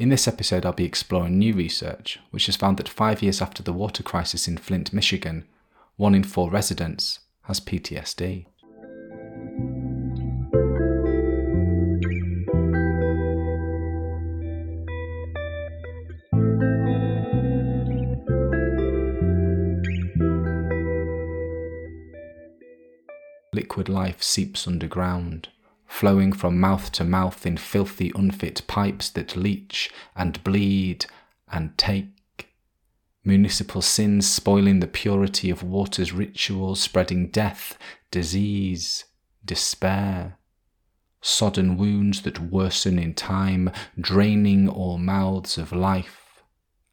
In this episode, I'll be exploring new research which has found that five years after the water crisis in Flint, Michigan, one in four residents has PTSD. Liquid life seeps underground flowing from mouth to mouth in filthy, unfit pipes that leach and bleed and take. Municipal sins spoiling the purity of water's rituals, spreading death, disease, despair. Sodden wounds that worsen in time, draining all mouths of life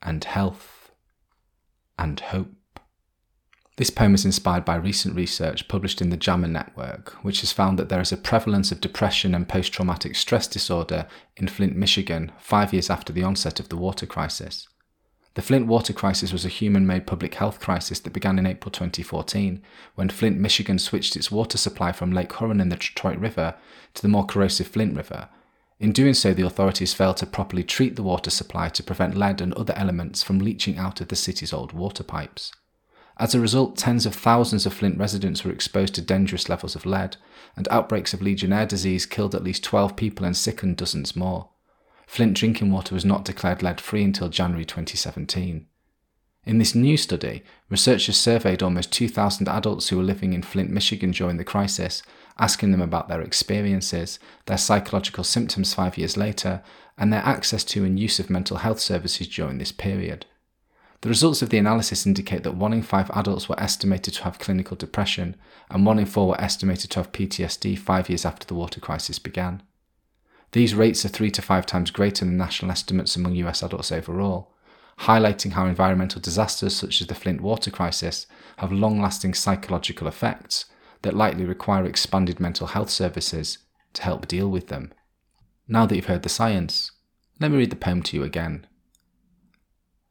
and health and hope. This poem is inspired by recent research published in the JAMA Network, which has found that there is a prevalence of depression and post traumatic stress disorder in Flint, Michigan, five years after the onset of the water crisis. The Flint water crisis was a human made public health crisis that began in April 2014, when Flint, Michigan switched its water supply from Lake Huron in the Detroit River to the more corrosive Flint River. In doing so, the authorities failed to properly treat the water supply to prevent lead and other elements from leaching out of the city's old water pipes. As a result, tens of thousands of Flint residents were exposed to dangerous levels of lead, and outbreaks of Legionnaire disease killed at least 12 people and sickened dozens more. Flint drinking water was not declared lead free until January 2017. In this new study, researchers surveyed almost 2,000 adults who were living in Flint, Michigan during the crisis, asking them about their experiences, their psychological symptoms five years later, and their access to and use of mental health services during this period. The results of the analysis indicate that 1 in 5 adults were estimated to have clinical depression, and 1 in 4 were estimated to have PTSD five years after the water crisis began. These rates are 3 to 5 times greater than national estimates among US adults overall, highlighting how environmental disasters such as the Flint water crisis have long lasting psychological effects that likely require expanded mental health services to help deal with them. Now that you've heard the science, let me read the poem to you again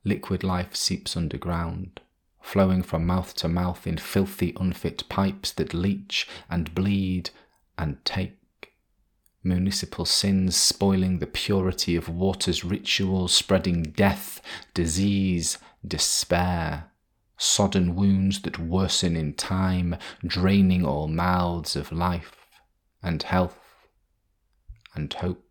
liquid life seeps underground, flowing from mouth to mouth in filthy, unfit pipes that leach and bleed and take. Municipal sins spoiling the purity of water's rituals, spreading death, disease, despair. Sodden wounds that worsen in time, draining all mouths of life and health and hope.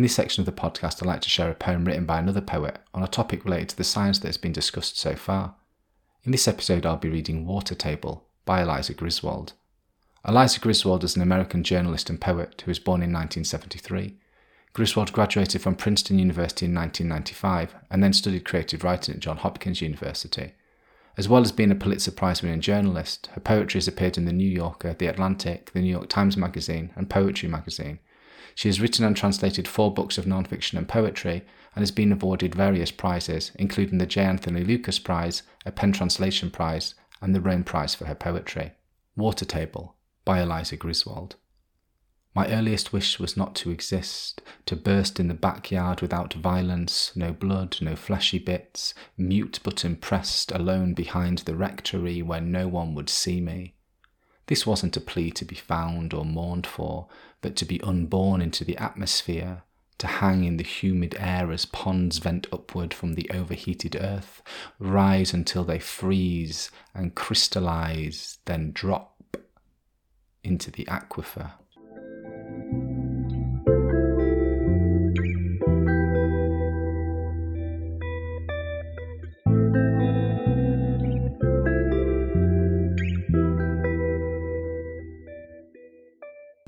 In this section of the podcast, I'd like to share a poem written by another poet on a topic related to the science that has been discussed so far. In this episode, I'll be reading Water Table by Eliza Griswold. Eliza Griswold is an American journalist and poet who was born in 1973. Griswold graduated from Princeton University in 1995 and then studied creative writing at Johns Hopkins University. As well as being a Pulitzer Prize winning journalist, her poetry has appeared in The New Yorker, The Atlantic, The New York Times Magazine, and Poetry Magazine, she has written and translated four books of nonfiction and poetry and has been awarded various prizes, including the J. Anthony Lukas Prize, a PEN Translation Prize, and the Rome Prize for her poetry. Water Table by Eliza Griswold. My earliest wish was not to exist, to burst in the backyard without violence, no blood, no fleshy bits, mute but impressed, alone behind the rectory where no one would see me. This wasn't a plea to be found or mourned for, but to be unborn into the atmosphere, to hang in the humid air as ponds vent upward from the overheated earth, rise until they freeze and crystallize, then drop into the aquifer.